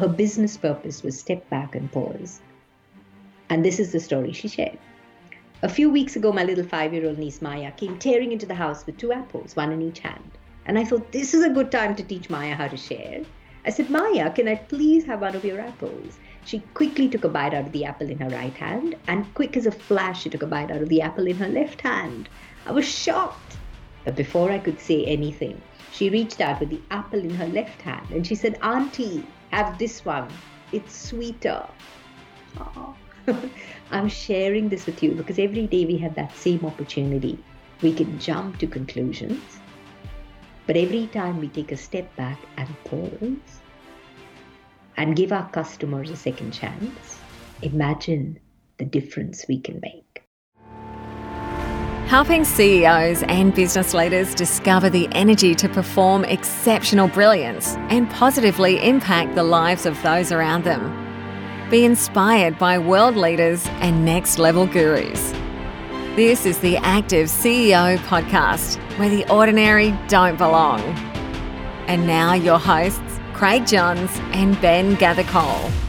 Her business purpose was step back and pause. And this is the story she shared. A few weeks ago, my little five year old niece Maya came tearing into the house with two apples, one in each hand. And I thought this is a good time to teach Maya how to share. I said, Maya, can I please have one of your apples? She quickly took a bite out of the apple in her right hand, and quick as a flash, she took a bite out of the apple in her left hand. I was shocked. But before I could say anything, she reached out with the apple in her left hand and she said, Auntie, have this one. It's sweeter. I'm sharing this with you because every day we have that same opportunity. We can jump to conclusions, but every time we take a step back and pause and give our customers a second chance, imagine the difference we can make. Helping CEOs and business leaders discover the energy to perform exceptional brilliance and positively impact the lives of those around them. Be inspired by world leaders and next level gurus. This is the Active CEO podcast, where the ordinary don't belong. And now, your hosts, Craig Johns and Ben Gathercole.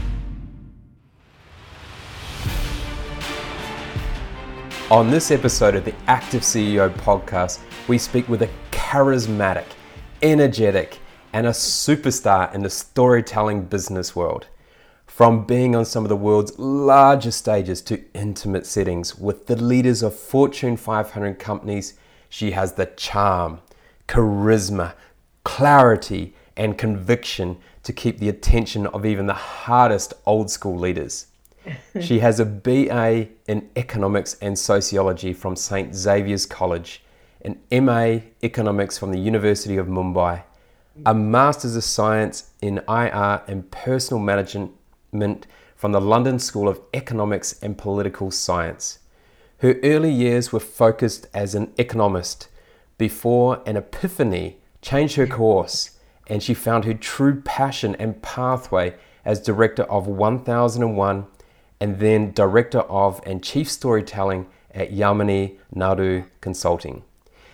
On this episode of the Active CEO podcast, we speak with a charismatic, energetic, and a superstar in the storytelling business world. From being on some of the world's largest stages to intimate settings with the leaders of Fortune 500 companies, she has the charm, charisma, clarity, and conviction to keep the attention of even the hardest old school leaders. she has a BA in economics and sociology from St. Xavier's College, an MA economics from the University of Mumbai, a Master's of Science in IR and Personnel Management from the London School of Economics and Political Science. Her early years were focused as an economist before an epiphany changed her course and she found her true passion and pathway as director of 1001 and then director of and chief storytelling at Yamini Naidu Consulting.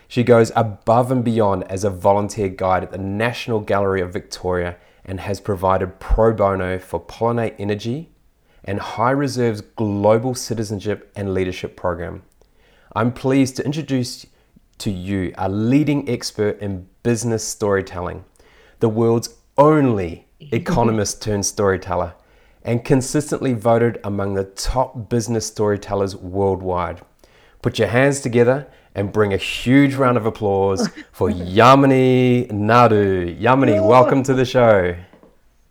She goes above and beyond as a volunteer guide at the National Gallery of Victoria and has provided pro bono for Pollinate Energy and High Reserve's Global Citizenship and Leadership Program. I'm pleased to introduce to you a leading expert in business storytelling, the world's only economist turned storyteller, and consistently voted among the top business storytellers worldwide. Put your hands together and bring a huge round of applause for Yamini Naidu. Yamini, welcome to the show.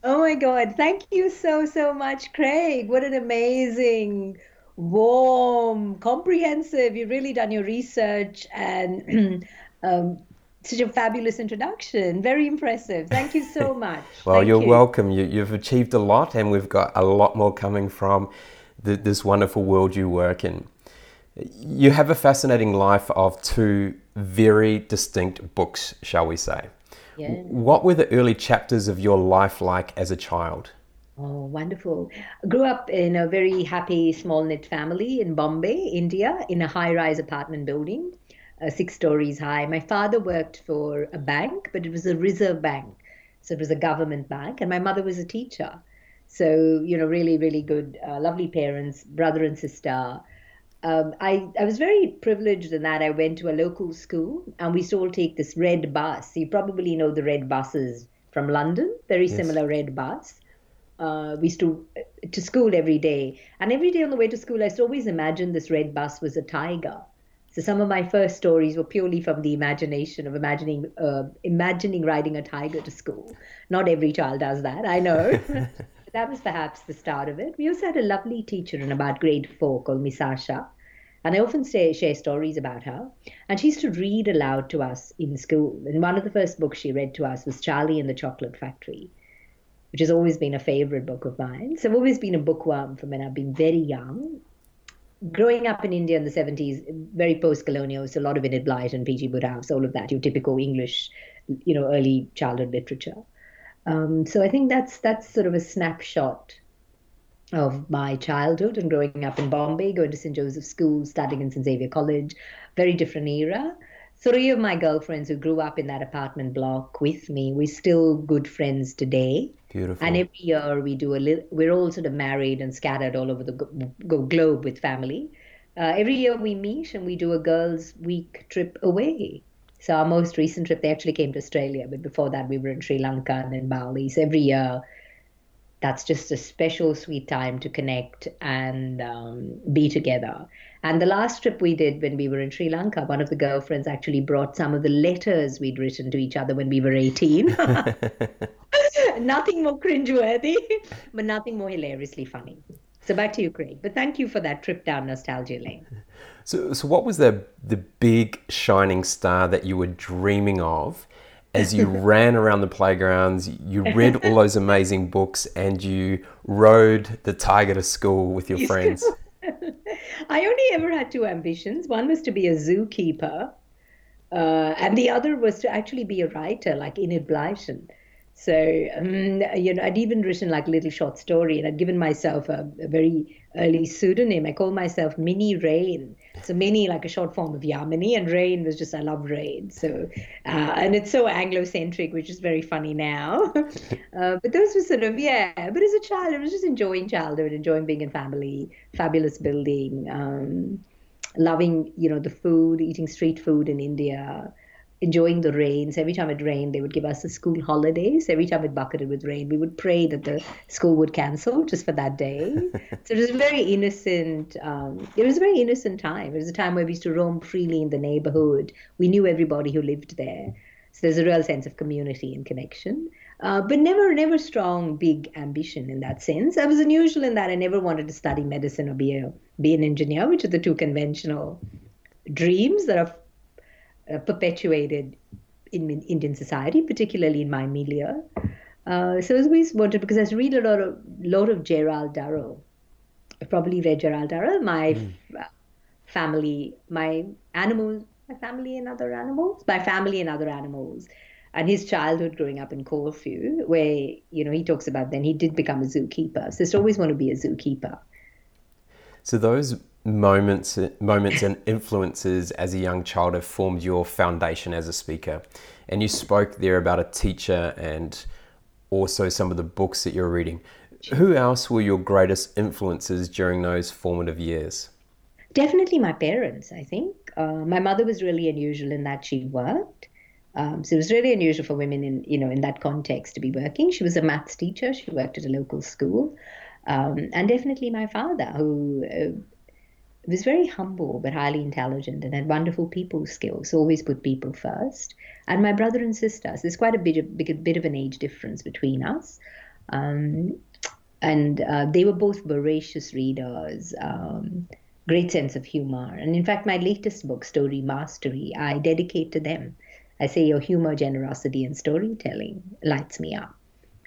Oh my God. Thank you so, so much, Craig. What an amazing, warm, comprehensive. You've really done your research and um, such a fabulous introduction. Very impressive. Thank you so much. well, Thank you're you. welcome. You, have achieved a lot, and we've got a lot more coming from the, this wonderful world you work in. You have a fascinating life of two very distinct books, shall we say. Yeah. What were the early chapters of your life like as a child? Oh, wonderful. I grew up in a very happy, small knit family in Bombay, India, in a high rise apartment building, uh, six stories high. My father worked for a bank, but it was a reserve bank. So it was a government bank, and my mother was a teacher. So, you know, really, really good, uh, lovely parents, brother and sister um, I, I was very privileged in that I went to a local school and we used to all take this red bus. You probably know the red buses from London, very yes. similar red bus. Uh, we used to to school every day, and every day on the way to school, I used to always imagine this red bus was a tiger. So some of my first stories were purely from the imagination of imagining uh, imagining riding a tiger to school. Not every child does that, I know. that was perhaps the start of it. We also had a lovely teacher in about grade four called Misasha, and I often say, share stories about her. And she used to read aloud to us in school. And one of the first books she read to us was Charlie and the Chocolate Factory, which has always been a favorite book of mine. So I've always been a bookworm from when I've been very young. Growing up in India in the 70s, very post colonial, so a lot of Enid Blyton and P.G. Wodehouse, all of that, your typical English, you know, early childhood literature. Um, so I think that's that's sort of a snapshot of my childhood and growing up in Bombay, going to St. Joseph's School, studying in St. Xavier College, very different era. Three of my girlfriends who grew up in that apartment block with me, we're still good friends today. Beautiful. And every year we do a little, we're all sort of married and scattered all over the globe with family. Uh, every year we meet and we do a girls' week trip away. So our most recent trip, they actually came to Australia, but before that we were in Sri Lanka and in Bali. So every year, that's just a special, sweet time to connect and um, be together. And the last trip we did when we were in Sri Lanka, one of the girlfriends actually brought some of the letters we'd written to each other when we were 18. nothing more cringeworthy, but nothing more hilariously funny. So back to you, Craig. But thank you for that trip down nostalgia lane. So, so what was the the big shining star that you were dreaming of as you ran around the playgrounds? You read all those amazing books, and you rode the tiger to school with your friends. I only ever had two ambitions. One was to be a zookeeper, uh, and the other was to actually be a writer, like Enid Blyton. So, um, you know, I'd even written like a little short story and I'd given myself a, a, very early pseudonym. I called myself Minnie Rain. So, Minnie, like a short form of Yamini, and Rain was just, I love rain. So, uh, and it's so Anglo-centric, which is very funny now. uh, but those were sort of, yeah. But as a child, I was just enjoying childhood, enjoying being in family, fabulous building, um, loving, you know, the food, eating street food in India enjoying the rains. Every time it rained, they would give us the school holidays. Every time it bucketed with rain, we would pray that the school would cancel just for that day. so it was a very innocent. Um, it was a very innocent time. It was a time where we used to roam freely in the neighborhood. We knew everybody who lived there. So there's a real sense of community and connection. Uh, but never, never strong, big ambition in that sense. I was unusual in that I never wanted to study medicine or be a be an engineer, which are the two conventional dreams that are uh, perpetuated in Indian society, particularly in my milieu. Uh, so I always wanted because I read a lot of lot of Gerald Durrell. I've probably read Gerald Durrell. My mm. f- family, my animals, my family and other animals, my family and other animals, and his childhood growing up in Corfu, where you know he talks about then he did become a zookeeper. So I always want to be a zookeeper. So those moments moments and influences as a young child have formed your foundation as a speaker. And you spoke there about a teacher and also some of the books that you're reading. Who else were your greatest influences during those formative years? Definitely my parents i think. Uh, my mother was really unusual in that she worked. Um, so it was really unusual for women in you know in that context to be working. She was a maths teacher. She worked at a local school um, and definitely my father who uh, was very humble but highly intelligent and had wonderful people skills, always put people first. And my brother and sister, so there's quite a bit of, big, bit of an age difference between us. Um, and uh, they were both voracious readers, um, great sense of humor. And in fact, my latest book, Story Mastery, I dedicate to them. I say your humor, generosity, and storytelling lights me up.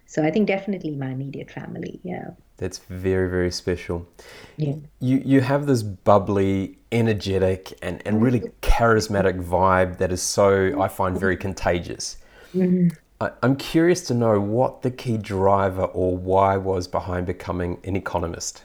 So I think definitely my immediate family, yeah. That's very, very special. Yeah. You you have this bubbly, energetic, and, and really charismatic vibe that is so I find very contagious. Mm-hmm. I, I'm curious to know what the key driver or why was behind becoming an economist.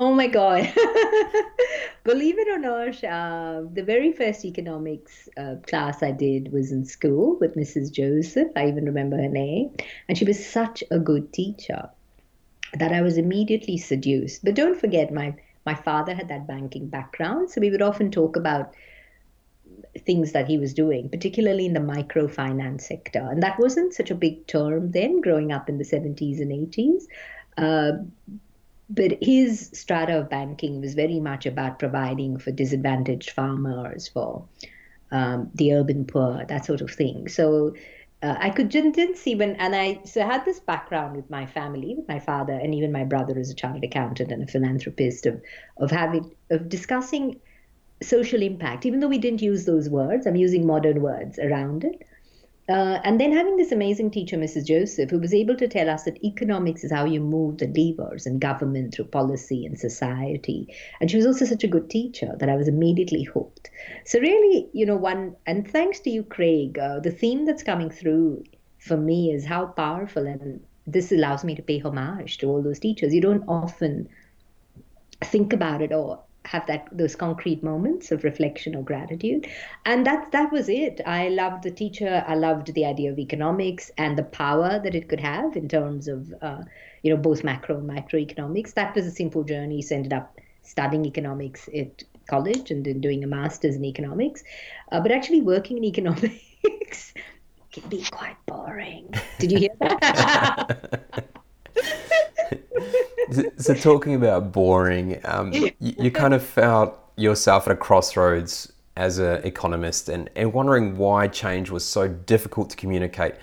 Oh my God. Believe it or not, uh, the very first economics uh, class I did was in school with Mrs. Joseph. I even remember her name. And she was such a good teacher that I was immediately seduced. But don't forget, my my father had that banking background, so we would often talk about things that he was doing, particularly in the microfinance sector. And that wasn't such a big term then, growing up in the 70s and 80s. Uh, but his strata of banking was very much about providing for disadvantaged farmers, for um, the urban poor, that sort of thing. So uh, I could didn't, didn't see when, and I so I had this background with my family, with my father, and even my brother is a chartered accountant and a philanthropist of of having of discussing social impact, even though we didn't use those words. I'm using modern words around it. Uh, and then having this amazing teacher, Mrs. Joseph, who was able to tell us that economics is how you move the levers in government through policy and society. And she was also such a good teacher that I was immediately hooked. So, really, you know, one, and thanks to you, Craig, uh, the theme that's coming through for me is how powerful, and this allows me to pay homage to all those teachers. You don't often think about it or have that those concrete moments of reflection or gratitude. And that that was it. I loved the teacher. I loved the idea of economics and the power that it could have in terms of uh, you know both macro and microeconomics. That was a simple journey. So ended up studying economics at college and then doing a master's in economics. Uh, but actually working in economics can be quite boring. Did you hear that so, talking about boring, um, you, you, kind of felt yourself at a crossroads as an economist and, and wondering why change was so difficult to communicate.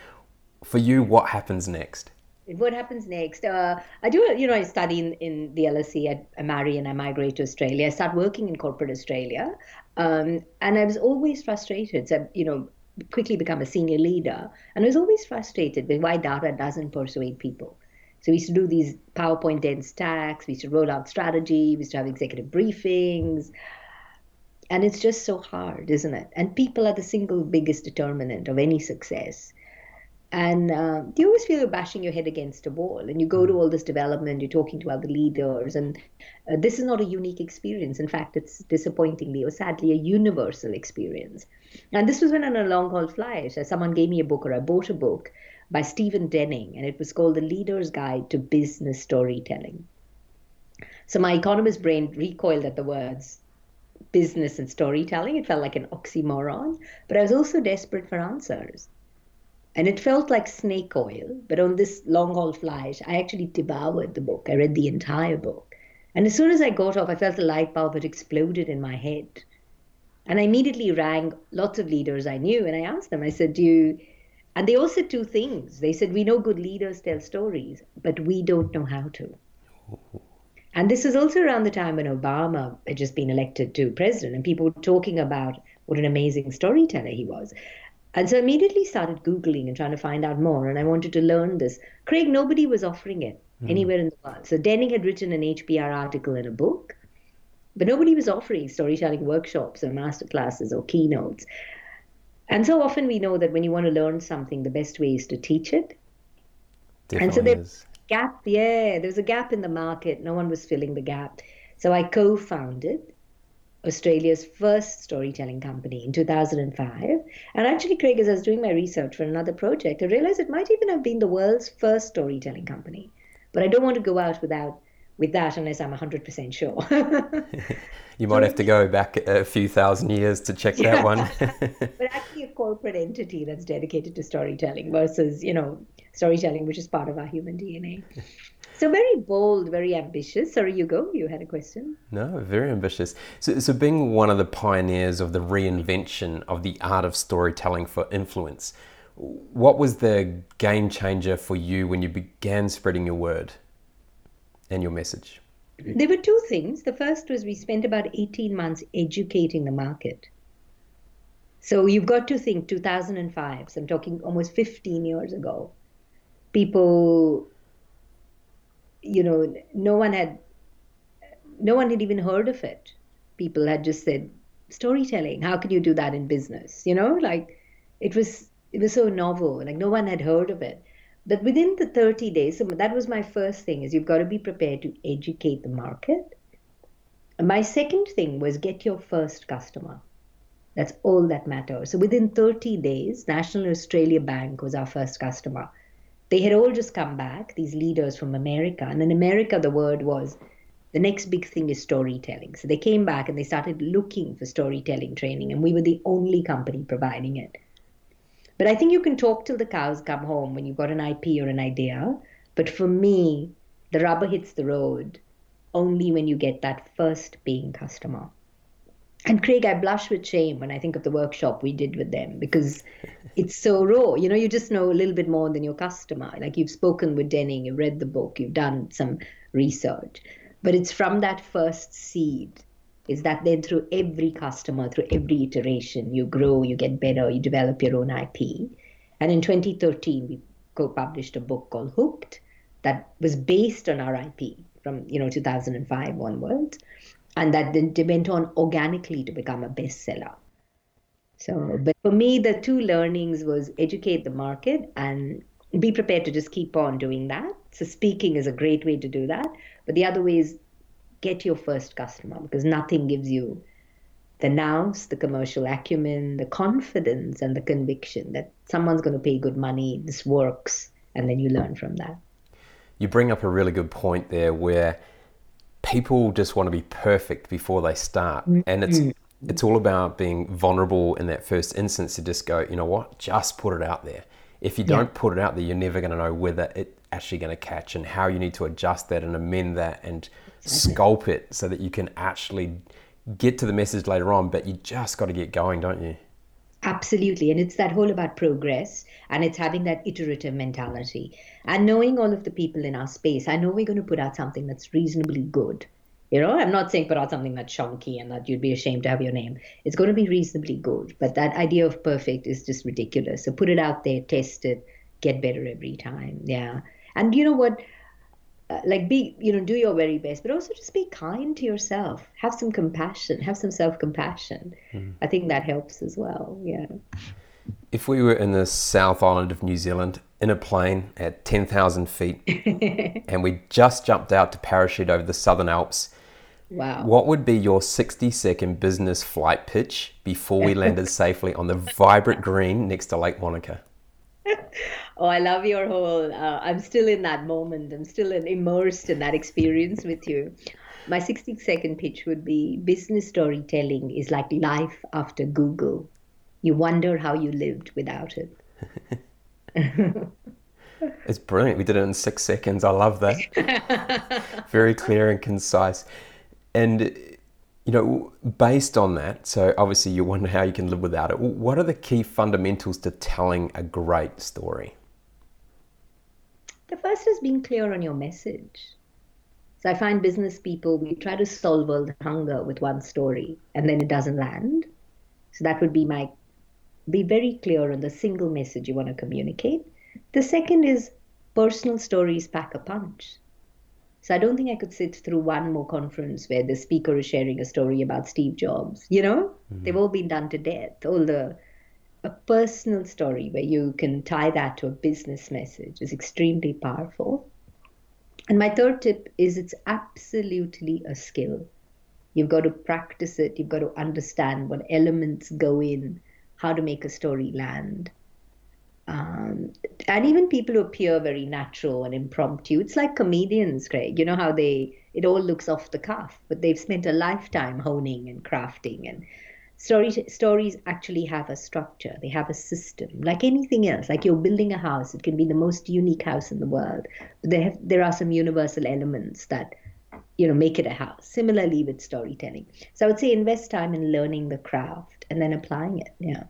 For you, what happens next? What happens next? Uh, I do, you know, I study in, in the LSE. I, I, marry and I migrate to Australia. I start working in corporate Australia. Um, and I was always frustrated. So, you know, quickly become a senior leader. And I was always frustrated with why data doesn't persuade people. So we used to do these PowerPoint dense stacks. We used to roll out strategy. We used to have executive briefings. And it's just so hard, isn't it? And people are the single biggest determinant of any success. And uh, you always feel you're bashing your head against a wall. And you go to all this development, you're talking to other leaders. And uh, this is not a unique experience. In fact, it's disappointingly or sadly a universal experience. And this was when on a long haul flight, someone gave me a book or I bought a book by Stephen Denning, and it was called The Leader's Guide to Business Storytelling. So my economist brain recoiled at the words business and storytelling. It felt like an oxymoron, but I was also desperate for answers. And it felt like snake oil, but on this long haul flight, I actually devoured the book. I read the entire book. And as soon as I got off, I felt a light bulb had exploded in my head. And I immediately rang lots of leaders I knew and I asked them, I said, Do you and they all said two things. They said, We know good leaders tell stories, but we don't know how to. And this was also around the time when Obama had just been elected to president, and people were talking about what an amazing storyteller he was. And so I immediately started Googling and trying to find out more, and I wanted to learn this. Craig, nobody was offering it mm. anywhere in the world. So Denning had written an HBR article in a book, but nobody was offering storytelling workshops or masterclasses or keynotes. And so often we know that when you want to learn something, the best way is to teach it. Definitely and so there's is. gap, yeah, there's a gap in the market. No one was filling the gap. So I co-founded Australia's first storytelling company in 2005. And actually, Craig, as I was doing my research for another project, I realized it might even have been the world's first storytelling company. But I don't want to go out without with that unless I'm 100% sure. you might have to go back a few thousand years to check yeah. that one. but actually, a corporate entity that's dedicated to storytelling versus, you know, storytelling, which is part of our human DNA. So very bold, very ambitious. Sorry, you go. You had a question. No, very ambitious. So, so being one of the pioneers of the reinvention of the art of storytelling for influence, what was the game changer for you when you began spreading your word? And your message? There were two things. The first was we spent about 18 months educating the market. So you've got to think 2005, so I'm talking almost 15 years ago. People, you know, no one had, no one had even heard of it. People had just said, storytelling, how can you do that in business? You know, like it was, it was so novel, like no one had heard of it that within the 30 days, that was my first thing, is you've got to be prepared to educate the market. My second thing was get your first customer. That's all that matters. So within 30 days, National Australia Bank was our first customer. They had all just come back, these leaders from America. And in America, the word was the next big thing is storytelling. So they came back and they started looking for storytelling training, and we were the only company providing it. But I think you can talk till the cows come home when you've got an IP or an idea. But for me, the rubber hits the road only when you get that first paying customer. And Craig, I blush with shame when I think of the workshop we did with them because it's so raw. You know, you just know a little bit more than your customer. Like you've spoken with Denning, you've read the book, you've done some research. But it's from that first seed is that then through every customer, through every iteration, you grow, you get better, you develop your own IP. And in 2013, we co-published a book called Hooked that was based on our IP from you know 2005 onwards, and that then went on organically to become a bestseller. So, but for me, the two learnings was educate the market and be prepared to just keep on doing that. So, speaking is a great way to do that. But the other way is get your first customer because nothing gives you the nous, the commercial acumen, the confidence, and the conviction that someone's going to pay good money, this works, and then you learn from that. You bring up a really good point there where people just want to be perfect before they start. Mm-hmm. And it's it's all about being vulnerable in that first instance to just go, you know what, just put it out there. If you don't yeah. put it out there, you're never going to know whether it actually going to catch and how you need to adjust that and amend that and sculpt it so that you can actually get to the message later on. But you just got to get going, don't you? Absolutely. And it's that whole about progress and it's having that iterative mentality and knowing all of the people in our space. I know we're going to put out something that's reasonably good. You know, I'm not saying put out something that's chunky and that you'd be ashamed to have your name. It's going to be reasonably good, but that idea of perfect is just ridiculous. So put it out there, test it, get better every time. Yeah. And you know what? Uh, like be you know do your very best but also just be kind to yourself have some compassion have some self-compassion mm. i think that helps as well yeah if we were in the south island of new zealand in a plane at 10,000 feet and we just jumped out to parachute over the southern alps Wow. What would be your 60 second business flight pitch before we landed safely on the vibrant green next to Lake Wanaka? oh, I love your whole. Uh, I'm still in that moment. I'm still in, immersed in that experience with you. My 60 second pitch would be business storytelling is like life after Google. You wonder how you lived without it. it's brilliant. We did it in six seconds. I love that. Very clear and concise. And you know, based on that, so obviously you wonder how you can live without it. What are the key fundamentals to telling a great story? The first is being clear on your message. So I find business people, we try to solve world hunger with one story and then it doesn't land. So that would be my, be very clear on the single message you want to communicate. The second is personal stories pack a punch. So I don't think I could sit through one more conference where the speaker is sharing a story about Steve Jobs. You know, mm-hmm. they've all been done to death. All the a personal story where you can tie that to a business message is extremely powerful. And my third tip is it's absolutely a skill. You've got to practice it. You've got to understand what elements go in, how to make a story land. Um, and even people who appear very natural and impromptu. It's like comedians, Craig. You know how they it all looks off the cuff, but they've spent a lifetime honing and crafting. And stories stories actually have a structure. They have a system, like anything else. Like you're building a house, it can be the most unique house in the world, but there have, there are some universal elements that you know make it a house. Similarly with storytelling. So I would say invest time in learning the craft and then applying it. Yeah.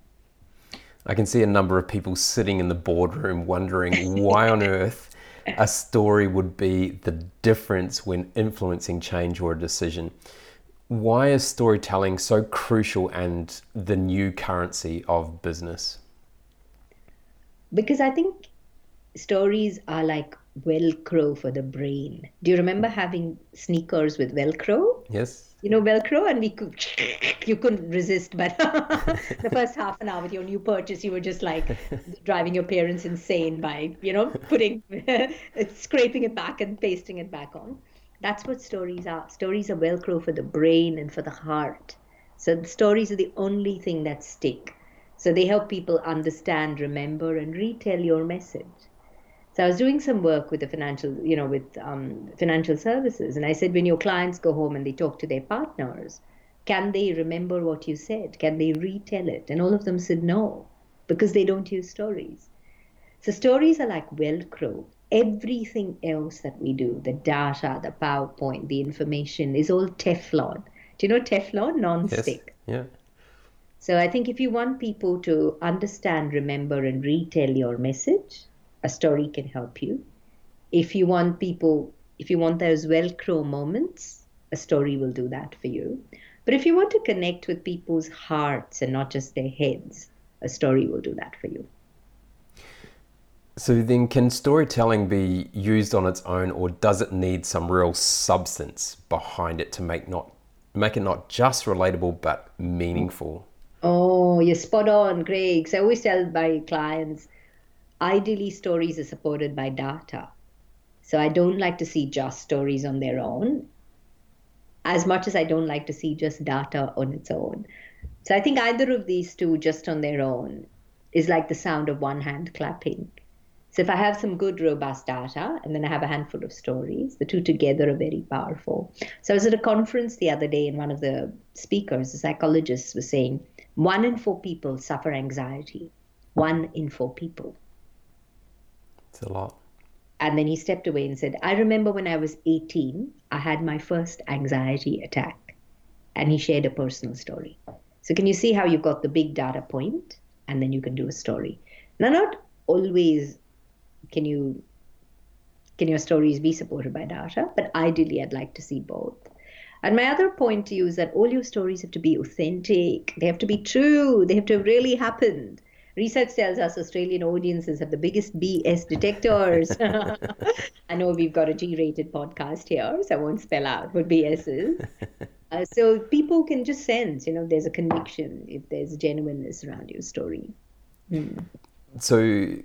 I can see a number of people sitting in the boardroom wondering why on earth a story would be the difference when influencing change or a decision. Why is storytelling so crucial and the new currency of business? Because I think stories are like Velcro for the brain. Do you remember having sneakers with Velcro? Yes. You know velcro and we could you couldn't resist but the first half an hour with your new purchase you were just like driving your parents insane by you know putting scraping it back and pasting it back on. That's what stories are. Stories are velcro for the brain and for the heart. So the stories are the only thing that stick. So they help people understand remember and retell your message so I was doing some work with the financial, you know, with um, financial services, and I said, when your clients go home and they talk to their partners, can they remember what you said? Can they retell it? And all of them said no, because they don't use stories. So stories are like Velcro. Everything else that we do, the data, the PowerPoint, the information, is all Teflon. Do you know Teflon? Non-stick. Yes. Yeah. So I think if you want people to understand, remember, and retell your message, a story can help you. If you want people, if you want those Velcro moments, a story will do that for you. But if you want to connect with people's hearts and not just their heads, a story will do that for you. So then, can storytelling be used on its own, or does it need some real substance behind it to make not make it not just relatable but meaningful? Oh, you're spot on, Greg. So I always tell my clients, ideally stories are supported by data. So I don't like to see just stories on their own. as much as I don't like to see just data on its own. So I think either of these two just on their own is like the sound of one hand clapping. So if I have some good, robust data and then I have a handful of stories, the two together are very powerful. So I was at a conference the other day and one of the speakers, the psychologist, was saying one in four people suffer anxiety. One in four people. It's a lot. And then he stepped away and said, I remember when I was 18, I had my first anxiety attack. And he shared a personal story. So, can you see how you've got the big data point and then you can do a story? Now, not always can you can your stories be supported by data, but ideally, I'd like to see both. And my other point to you is that all your stories have to be authentic, they have to be true, they have to have really happened. Research tells us Australian audiences have the biggest BS detectors. I know we've got a G rated podcast here, so I won't spell out what BS is. Uh, so people can just sense, you know, there's a conviction if there's genuineness around your story. Hmm. So,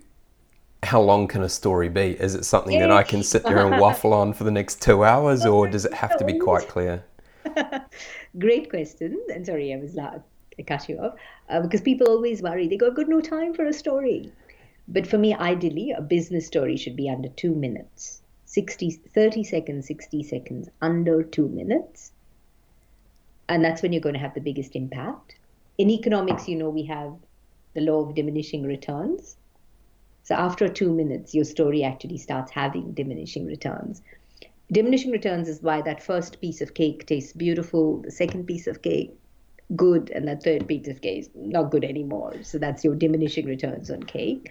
how long can a story be? Is it something that I can sit there and waffle on for the next two hours, or does it have to be quite clear? Great question. And sorry, I was loud. Cut you off uh, because people always worry they go, "I've got no time for a story." But for me, ideally, a business story should be under two minutes, 60, 30 seconds, 60 seconds, under two minutes. And that's when you're going to have the biggest impact. In economics, you know, we have the law of diminishing returns. So after two minutes, your story actually starts having diminishing returns. Diminishing returns is why that first piece of cake tastes beautiful, the second piece of cake good, and that third piece of cake not good anymore. So that's your diminishing returns on cake.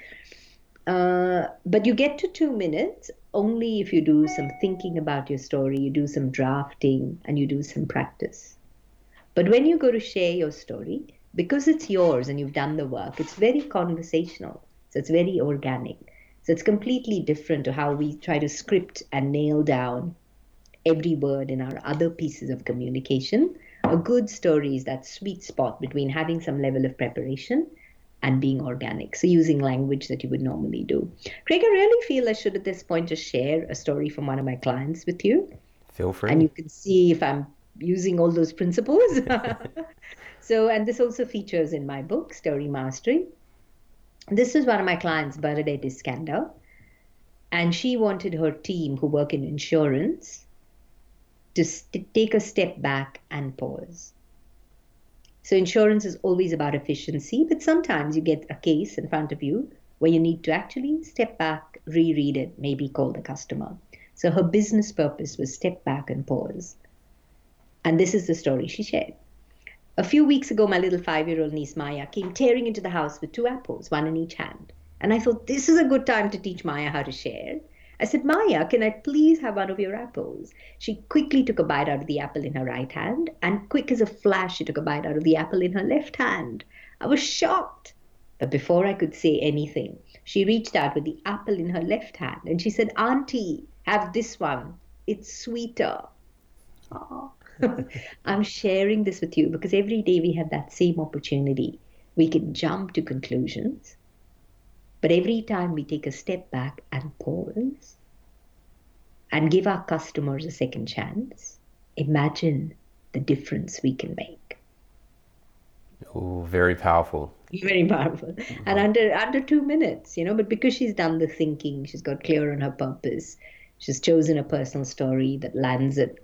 Uh, but you get to two minutes only if you do some thinking about your story, you do some drafting, and you do some practice. But when you go to share your story, because it's yours and you've done the work, it's very conversational. So it's very organic. So it's completely different to how we try to script and nail down every word in our other pieces of communication. A good story is that sweet spot between having some level of preparation and being organic. So using language that you would normally do. Craig, I really feel I should at this point just share a story from one of my clients with you. Feel free. And you can see if I'm using all those principles. so, and this also features in my book, Story Mastery. This is one of my clients, Bernadette Iskander, and she wanted her team who work in insurance to st- take a step back and pause. So, insurance is always about efficiency, but sometimes you get a case in front of you where you need to actually step back, reread it, maybe call the customer. So, her business purpose was step back and pause. And this is the story she shared. A few weeks ago, my little five year old niece Maya came tearing into the house with two apples, one in each hand. And I thought, this is a good time to teach Maya how to share. I said, Maya, can I please have one of your apples? She quickly took a bite out of the apple in her right hand, and quick as a flash, she took a bite out of the apple in her left hand. I was shocked. But before I could say anything, she reached out with the apple in her left hand and she said, Auntie, have this one. It's sweeter. Aww. I'm sharing this with you because every day we have that same opportunity. We can jump to conclusions, but every time we take a step back and pause and give our customers a second chance, imagine the difference we can make. Oh, very powerful. Very powerful. Mm-hmm. And under under two minutes, you know, but because she's done the thinking, she's got clear on her purpose, she's chosen a personal story that lands it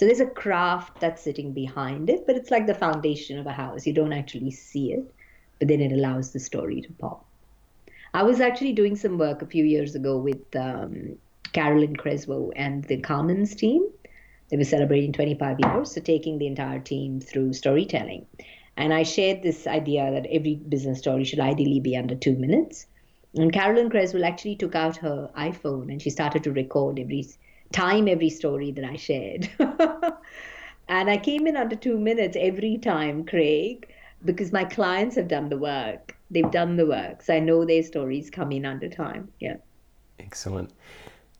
so there's a craft that's sitting behind it, but it's like the foundation of a house. You don't actually see it, but then it allows the story to pop. I was actually doing some work a few years ago with um, Carolyn Creswell and the Carman's team. They were celebrating 25 years, so taking the entire team through storytelling. And I shared this idea that every business story should ideally be under two minutes. And Carolyn Creswell actually took out her iPhone and she started to record every time every story that I shared. and I came in under two minutes every time, Craig, because my clients have done the work. They've done the work. So I know their stories come in under time. Yeah. Excellent.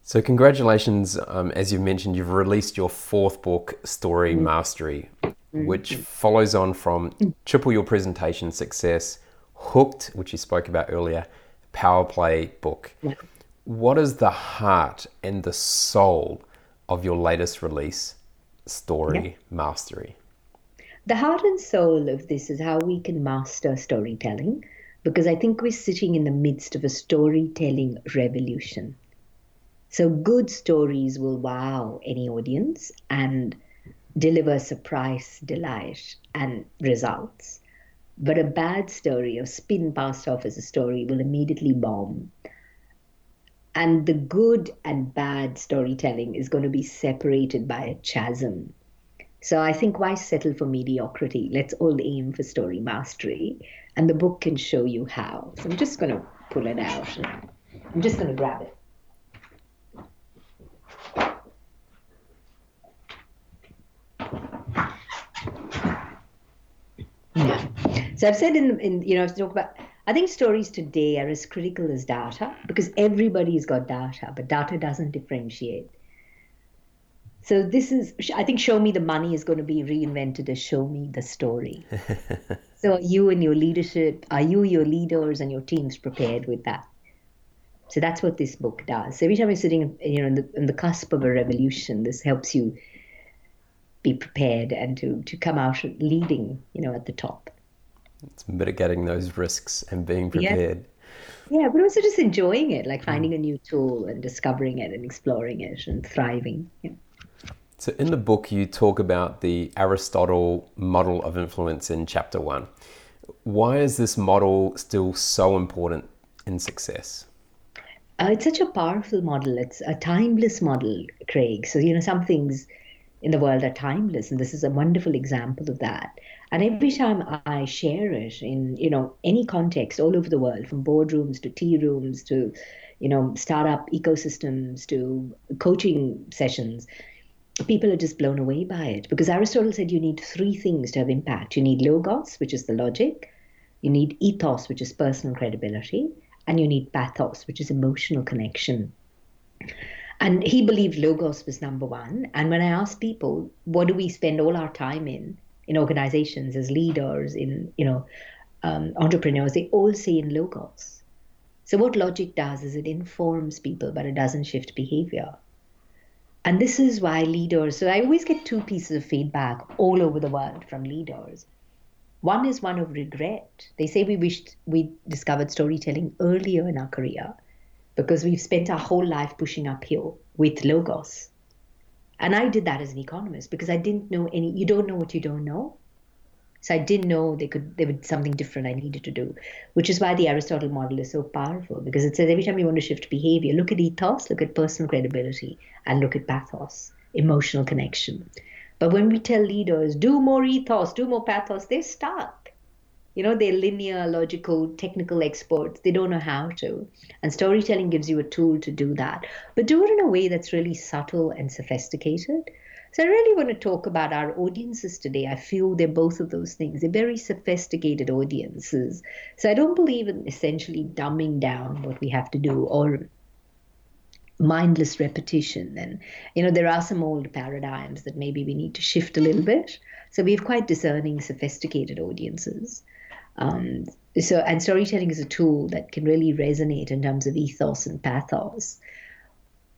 So, congratulations. Um, as you mentioned, you've released your fourth book, Story mm-hmm. Mastery, mm-hmm. which follows on from Triple Your Presentation Success, Hooked, which you spoke about earlier, Power Play book. Yeah what is the heart and the soul of your latest release, story yeah. mastery? The heart and soul of this is how we can master storytelling because I think we're sitting in the midst of a storytelling revolution. So, good stories will wow any audience and deliver surprise, delight, and results. But a bad story or spin passed off as a story will immediately bomb. And the good and bad storytelling is going to be separated by a chasm. So I think why settle for mediocrity? Let's all aim for story mastery. And the book can show you how. So I'm just going to pull it out. I'm just going to grab it. Yeah. So I've said in, in you know, I've talked about, I think stories today are as critical as data because everybody's got data, but data doesn't differentiate. So this is, I think, show me the money is going to be reinvented as show me the story. so are you and your leadership, are you, your leaders, and your teams prepared with that? So that's what this book does. So every time you're sitting, you know, in the, in the cusp of a revolution, this helps you be prepared and to to come out leading, you know, at the top. It's mitigating those risks and being prepared. Yeah. yeah, but also just enjoying it, like mm. finding a new tool and discovering it and exploring it and thriving. Yeah. So, in the book, you talk about the Aristotle model of influence in chapter one. Why is this model still so important in success? Uh, it's such a powerful model. It's a timeless model, Craig. So, you know, some things in the world are timeless, and this is a wonderful example of that. And every time I share it in, you know, any context all over the world, from boardrooms to tea rooms to, you know, startup ecosystems to coaching sessions, people are just blown away by it because Aristotle said you need three things to have impact. You need logos, which is the logic, you need ethos, which is personal credibility, and you need pathos, which is emotional connection. And he believed logos was number one. And when I asked people, what do we spend all our time in, in organizations, as leaders, in you know, um, entrepreneurs, they all say in logos. So what logic does is it informs people, but it doesn't shift behavior. And this is why leaders, so I always get two pieces of feedback all over the world from leaders. One is one of regret. They say we wished we discovered storytelling earlier in our career because we've spent our whole life pushing uphill with logos. And I did that as an economist because I didn't know any, you don't know what you don't know. So I didn't know they could there was something different I needed to do, which is why the Aristotle model is so powerful because it says every time you want to shift behavior, look at ethos, look at personal credibility, and look at pathos, emotional connection. But when we tell leaders do more ethos, do more pathos, they're stuck. You know, they're linear, logical, technical experts. They don't know how to. And storytelling gives you a tool to do that. But do it in a way that's really subtle and sophisticated so I really want to talk about our audiences today. I feel they're both of those things. They're very sophisticated audiences. So I don't believe in essentially dumbing down what we have to do or mindless repetition. And, you know, there are some old paradigms that maybe we need to shift a little bit. So we have quite discerning, sophisticated audiences. Um, so, and storytelling is a tool that can really resonate in terms of ethos and pathos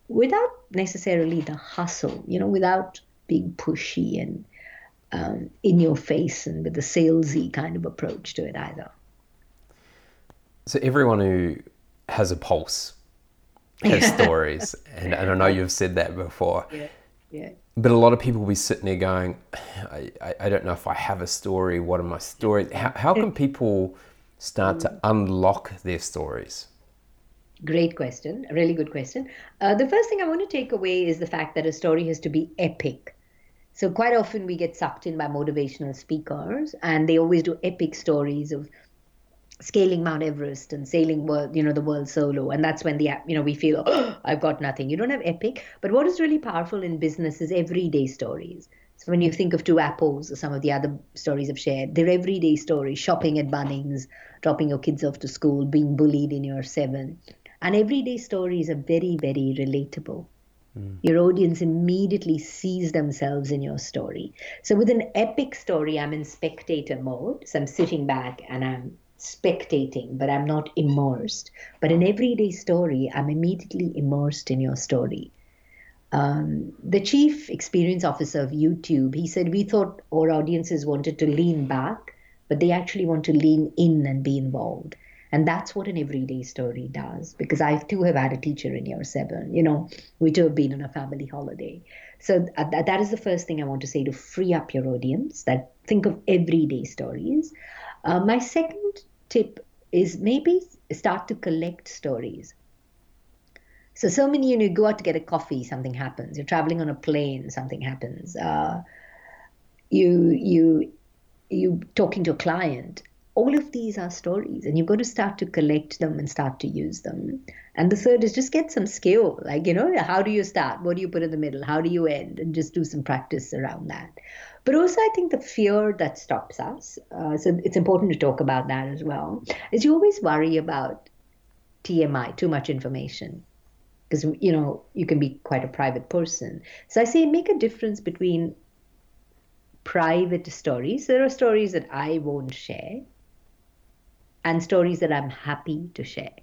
without necessarily the hustle, you know, without being pushy and um, in your face and with the salesy kind of approach to it either. So everyone who has a pulse has stories, and, and, I know you've said that before. Yeah, yeah. But a lot of people will be sitting there going, I, I, I don't know if I have a story. What are my stories? How, how can people start to unlock their stories? Great question. A really good question. Uh, the first thing I want to take away is the fact that a story has to be epic. So quite often we get sucked in by motivational speakers, and they always do epic stories of scaling Mount Everest and sailing world, you know, the world solo, and that's when the you know we feel oh, I've got nothing. You don't have epic, but what is really powerful in business is everyday stories. So when you think of two apples or some of the other stories I've shared, they're everyday stories: shopping at Bunnings, dropping your kids off to school, being bullied in your seven and everyday stories are very, very relatable. Mm. Your audience immediately sees themselves in your story. So, with an epic story, I'm in spectator mode. So, I'm sitting back and I'm spectating, but I'm not immersed. But in everyday story, I'm immediately immersed in your story. um, the chief experience officer of YouTube, he said, We thought our audiences wanted to lean back, but they actually want to lean in and be involved. And that's what an everyday story does. Because I too have had a teacher in year seven, you know, we too have been on a family holiday. So uh, that is the first thing I want to say to free up your audience. That think of everyday stories. Uh, my second tip is maybe start to collect stories. So, so many, you know, you go out to get a coffee, something happens. You're traveling on a plane, something happens. Uh, you, you, you talking to a client. All of these are stories, and you've got to start to collect them and start to use them. And the third is just get some skill. Like, you know, how do you start? What do you put in the middle? How do you end? And just do some practice around that. But also, I think the fear that stops us, uh, so it's important to talk about that as well, is you always worry about TMI, too much information. Because you know you can be quite a private person. So i say make a difference between private stories. There are stories that i won't share and stories that i'm happy to share.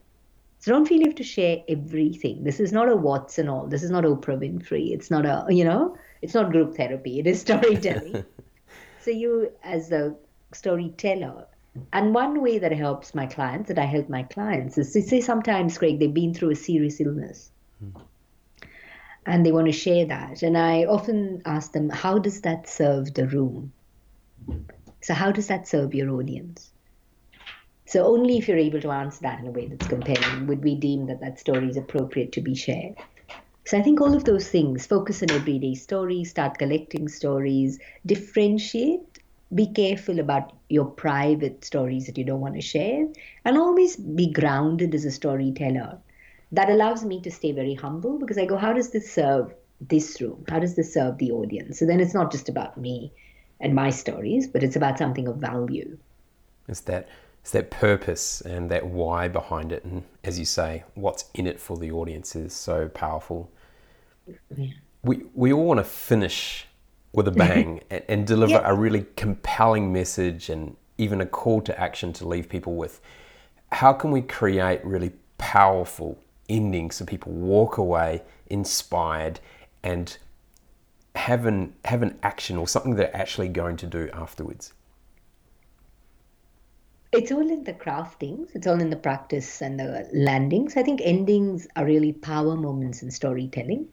So don't feel you have to share everything. This is not a what's and all. This is not oprah winfrey. It's not a you know it's not group therapy it is storytelling so you as a storyteller and one way that helps my clients, that I help my clients, is to say sometimes, Craig, they've been through a serious illness. Hmm. And they want to share that. And I often ask them, how does that serve the room? So, how does that serve your audience? So, only if you're able to answer that in a way that's compelling would we deem that that story is appropriate to be shared. So, I think all of those things focus on everyday stories, start collecting stories, differentiate, be careful about your private stories that you don't want to share, and always be grounded as a storyteller that allows me to stay very humble because I go, how does this serve this room? How does this serve the audience? So then it's not just about me and my stories, but it's about something of value. It's that it's that purpose and that why behind it, and as you say, what's in it for the audience is so powerful. Yeah. We we all want to finish with a bang and, and, deliver yeah. a really compelling message and even a call to action to leave people with. How can we create really powerful endings so people walk away inspired and have an have an action or something they're actually going to do afterwards it's all in the craftings it's all in the practice and the landings i think endings are really power moments in storytelling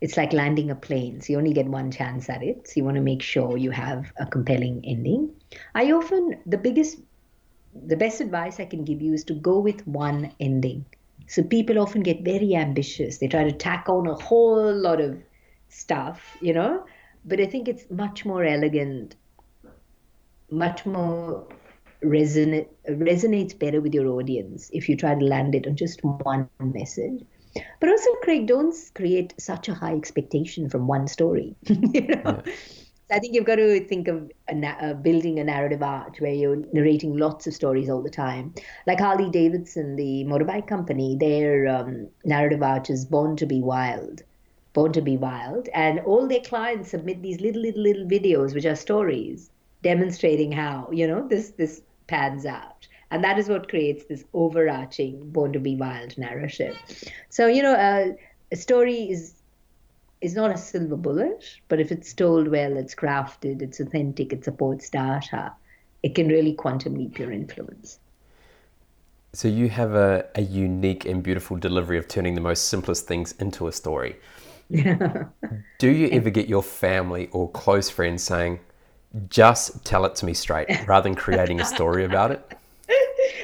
it's like landing a plane so you only get one chance at it so you want to make sure you have a compelling ending i often the biggest the best advice i can give you is to go with one ending so people often get very ambitious. They try to tack on a whole lot of stuff, you know. But I think it's much more elegant, much more resonate resonates better with your audience if you try to land it on just one message. But also, Craig, don't create such a high expectation from one story. you know? Yeah. I think you've got to think of a, uh, building a narrative art where you're narrating lots of stories all the time. Like Harley Davidson, the motorbike company, their um, narrative art is Born to be Wild. Born to be Wild. And all their clients submit these little, little, little videos, which are stories demonstrating how, you know, this, this pans out. And that is what creates this overarching Born to be Wild narrative. So, you know, uh, a story is is not a silver bullet, but if it's told well, it's crafted, it's authentic, it supports data, it can really quantum leap your influence. So you have a, a unique and beautiful delivery of turning the most simplest things into a story. Do you ever get your family or close friends saying, just tell it to me straight rather than creating a story about it?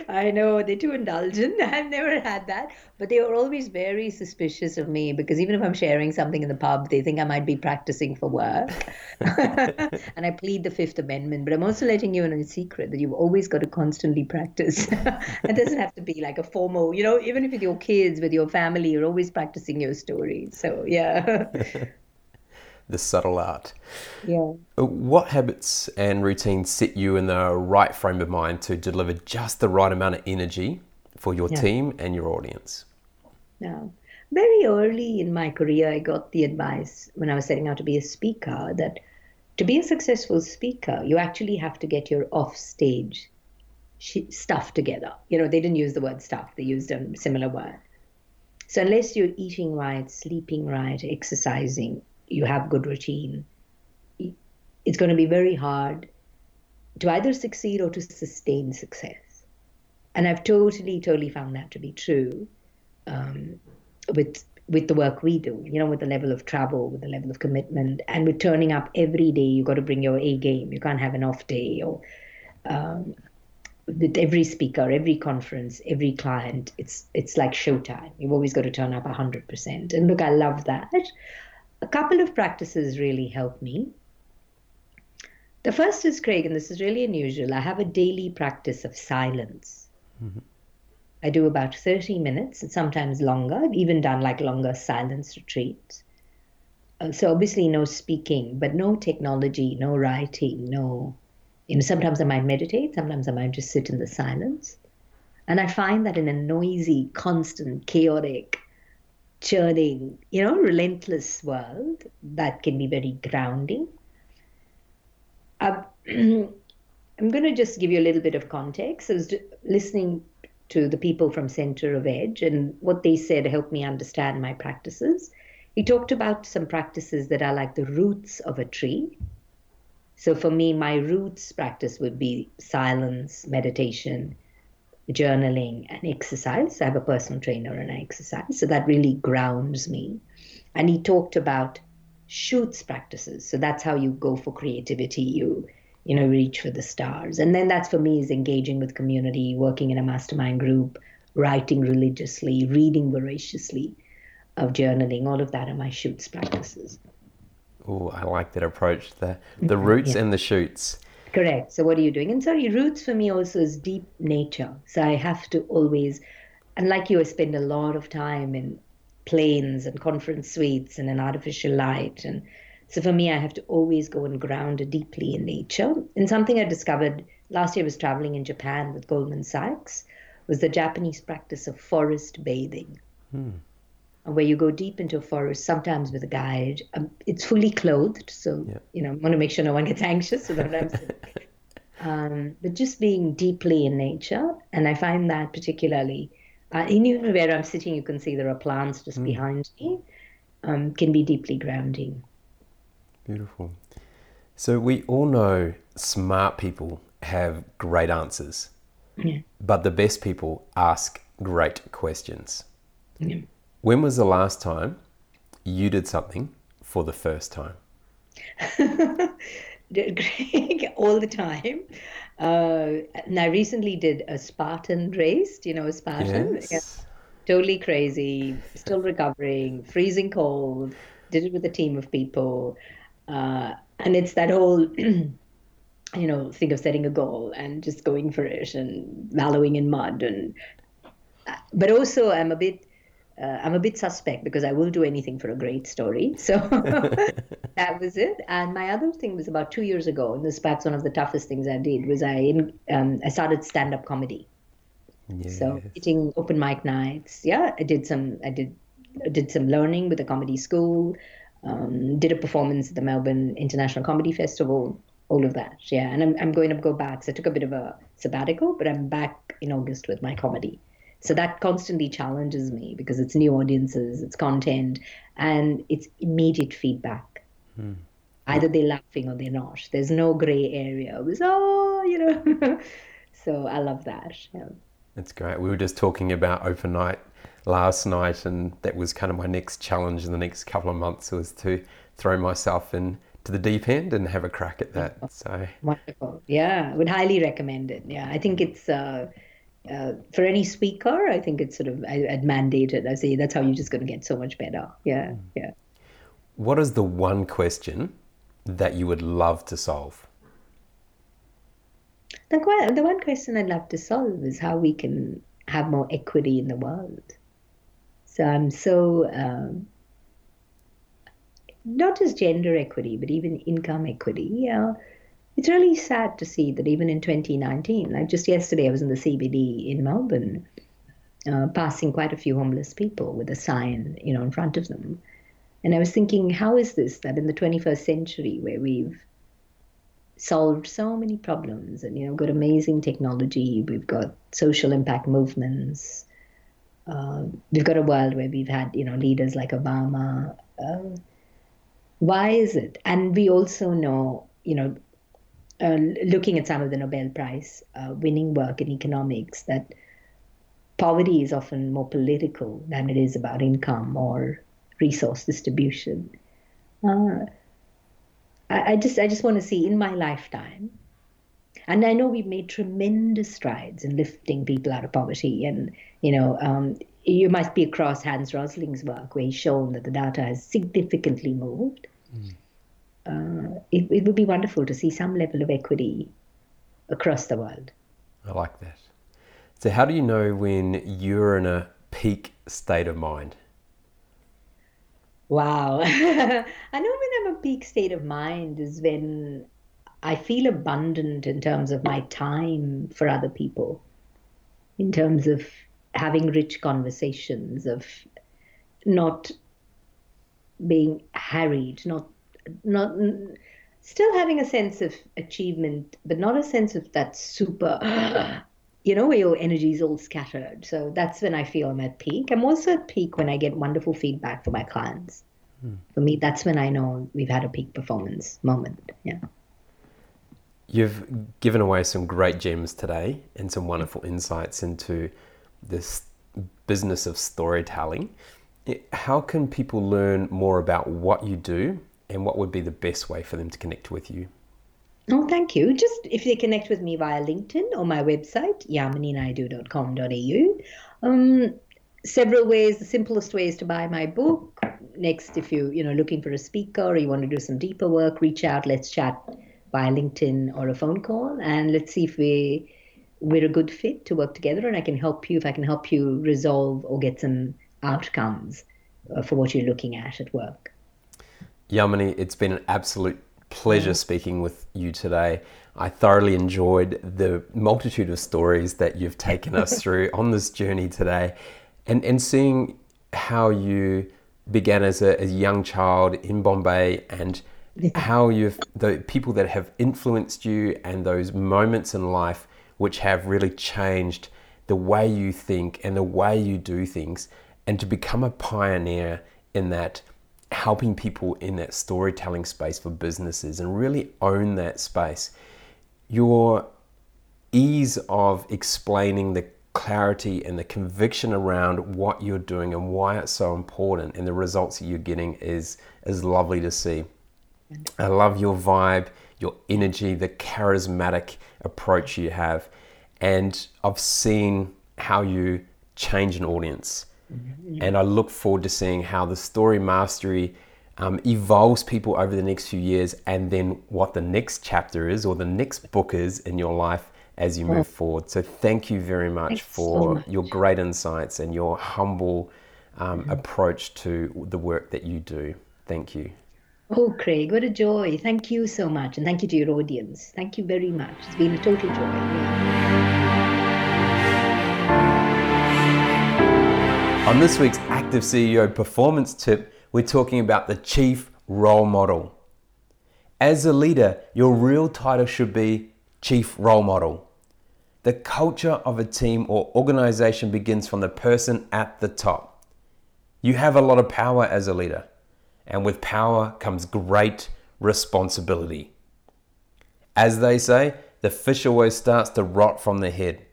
I know they're too indulgent. I've never had that, but they are always very suspicious of me because even if I'm sharing something in the pub, they think I might be practicing for work. and I plead the Fifth Amendment, but I'm also letting you in a secret that you've always got to constantly practice. it doesn't have to be like a formal, you know, even if with your kids, with your family, you're always practicing your story. So yeah the subtle art. Yeah. Uh, what habits and routines set you in the right frame of mind to deliver just the right amount of energy for your yeah. team and your audience? Now, Very early in my career, I got the advice when I was setting out to be a speaker that to be a successful speaker, you actually have to get your off stage stuff together. You know, they didn't use the word stuff, they used a similar word. So unless you're eating right, sleeping right, exercising, you have good routine, it's going to be very hard to either succeed or to sustain success. And I've totally, totally found that to be true um, with with the work we do. You know, with the level of travel, with the level of commitment, and with turning up every day. You've got to bring your A game. You can't have an off day. Or um, with every speaker, every conference, every client, it's it's like showtime. You've always got to turn up hundred percent. And look, I love that. A couple of practices really help me. The first is Craig, and this is really unusual. I have a daily practice of silence. Mm-hmm. I do about 30 minutes and sometimes longer. I've even done like longer silence retreats. Uh, so obviously no speaking, but no technology, no writing, no. You know, sometimes I might meditate, sometimes I might just sit in the silence. And I find that in a noisy, constant, chaotic, churning, you know, relentless world, that can be very grounding. Uh, I'm going to just give you a little bit of context. I was listening to the people from Center of Edge, and what they said helped me understand my practices. He talked about some practices that are like the roots of a tree. So for me, my roots practice would be silence, meditation, journaling, and exercise. I have a personal trainer and I exercise. So that really grounds me. And he talked about shoots practices. So that's how you go for creativity. You you know, reach for the stars. And then that's for me is engaging with community, working in a mastermind group, writing religiously, reading voraciously, of journaling. All of that are my shoots practices. Oh, I like that approach. The the mm-hmm. roots yeah. and the shoots. Correct. So what are you doing? And sorry, roots for me also is deep nature. So I have to always, and like you, I spend a lot of time in planes and conference suites and in artificial light and so for me, I have to always go and ground deeply in nature. And something I discovered last year I was traveling in Japan with Goldman Sachs was the Japanese practice of forest bathing. Hmm. Where you go deep into a forest, sometimes with a guide. Um, it's fully clothed, so yeah. you know, I want to make sure no one gets anxious. So um, but just being deeply in nature, and I find that particularly, uh, even where I'm sitting, you can see there are plants just mm. behind me, um, can be deeply grounding. Beautiful. So we all know smart people have great answers, yeah. but the best people ask great questions. Yeah. When was the last time you did something for the first time? Craig, all the time. Uh, and I recently did a Spartan race. Do you know a Spartan? Yes. Yeah. Totally crazy, still recovering, freezing cold. Did it with a team of people. Uh, and it's that whole, you know, thing of setting a goal and just going for it and wallowing in mud. And uh, but also, I'm a bit. Uh, I'm a bit suspect because I will do anything for a great story. So that was it. And my other thing was about two years ago, and this perhaps one of the toughest things I did was I um, I started stand up comedy. Yes. So hitting open mic nights. Yeah, I did some. I did I did some learning with a comedy school um, did a performance at the Melbourne International Comedy Festival, all of that. Yeah, and I'm, I'm going to go back. So I took a bit of a sabbatical, but I'm back in August with my comedy. So that constantly challenges me because it's new audiences, it's content, and it's immediate feedback. Hmm. Either they're laughing or they're not. There's no gray area. It was, oh, you know. so I love that. Yeah. That's great. We were just talking about open night last night, and that was kind of my next challenge in the next couple of months was to throw myself in to the deep end and have a crack at that. So wonderful, yeah, would highly recommend it. Yeah, I think it's. Uh, uh, for any speaker, I think it's sort of I, would mandate it. I say that's how you're just going to get so much better. Yeah, mm. yeah. What is the one question that you would love to solve? The, the one question I'd love to solve is how we can have more equity in the world. So I'm so um, not just gender equity, but even income equity. Yeah, it's really sad to see that even in 2019, like just yesterday, I was in the CBD in Melbourne, uh, passing quite a few homeless people with a sign, you know, in front of them, and I was thinking, how is this that in the 21st century, where we've solved so many problems and you know got amazing technology, we've got social impact movements Uh, we've got a world where we've had, you know, leaders like Obama. Uh, why is it? And we also know, you know, uh, looking at some of the Nobel Prize uh, winning work in economics, that poverty is often more political than it is about income or resource distribution. Uh, I, I just I just want to see in my lifetime and I know we've made tremendous strides in lifting people out of poverty. And, you know, um, you must be across Hans Rosling's work where he's shown that the data has significantly moved. Mm. Uh, it, it would be wonderful to see some level of equity across the world. I like that. So, how do you know when you're in a peak state of mind? Wow. I know when I'm a peak state of mind is when I feel abundant in terms of my time for other people, in terms of having rich conversations, of not being harried, not not still having a sense of achievement, but not a sense of that super, you know, where your energy is all scattered. So that's when I feel I'm at peak. I'm also at peak when I get wonderful feedback from my clients. Hmm. For me, that's when I know we've had a peak performance moment. Yeah. You've given away some great gems today and some wonderful insights into this business of storytelling. How can people learn more about what you do and what would be the best way for them to connect with you? Oh, thank you. Just if they connect with me via LinkedIn or my website, yamininaidu.com.au. Um, several ways, the simplest way is to buy my book. Next, if you, you know, looking for a speaker or you want to do some deeper work, reach out, let's chat via LinkedIn or a phone call, and let's see if we we're a good fit to work together, and I can help you if I can help you resolve or get some outcomes uh, for what you're looking at at work. Yamini, it's been an absolute pleasure mm. speaking with you today. I thoroughly enjoyed the multitude of stories that you've taken us through on this journey today and, and seeing how you began as a, as a young child in Bombay and how you've the people that have influenced you and those moments in life which have really changed the way you think and the way you do things and to become a pioneer in that helping people in that storytelling space for businesses and really own that space your ease of explaining the clarity and the conviction around what you're doing and why it's so important and the results that you're getting is is lovely to see I love your vibe, your energy, the charismatic approach you have. And I've seen how you change an audience. Mm-hmm. And I look forward to seeing how the story mastery um, evolves people over the next few years and then what the next chapter is or the next book is in your life as you move forward. So thank you very much Thanks for so much. your great insights and your humble um, mm-hmm. approach to the work that you do. Thank you. Oh, Craig, what a joy. Thank you so much. And thank you to your audience. Thank you very much. It's been a total joy. Yeah. On this week's Active CEO Performance Tip, we're talking about the Chief Role Model. As a leader, your real title should be Chief Role Model. The culture of a team or organization begins from the person at the top. You have a lot of power as a leader and with power comes great responsibility. As they say, the fish always starts to rot from the head.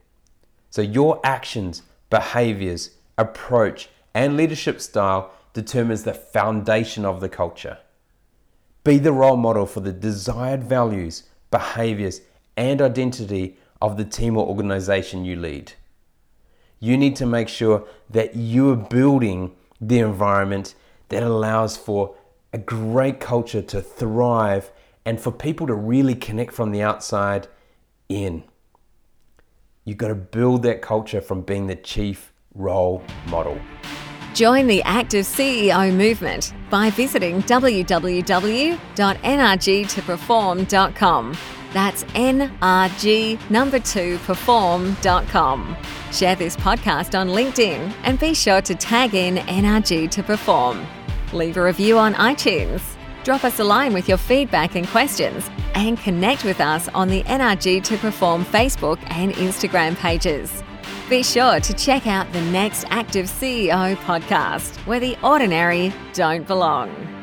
So your actions, behaviors, approach, and leadership style determines the foundation of the culture. Be the role model for the desired values, behaviors, and identity of the team or organization you lead. You need to make sure that you are building the environment that allows for a great culture to thrive and for people to really connect from the outside in. You've got to build that culture from being the chief role model. Join the active CEO movement by visiting www.nrg2perform.com. That's NRG number two perform.com. Share this podcast on LinkedIn and be sure to tag in NRG to perform leave a review on iTunes, drop us a line with your feedback and questions, and connect with us on the NRG to Perform Facebook and Instagram pages. Be sure to check out the next Active CEO podcast, where the ordinary don't belong.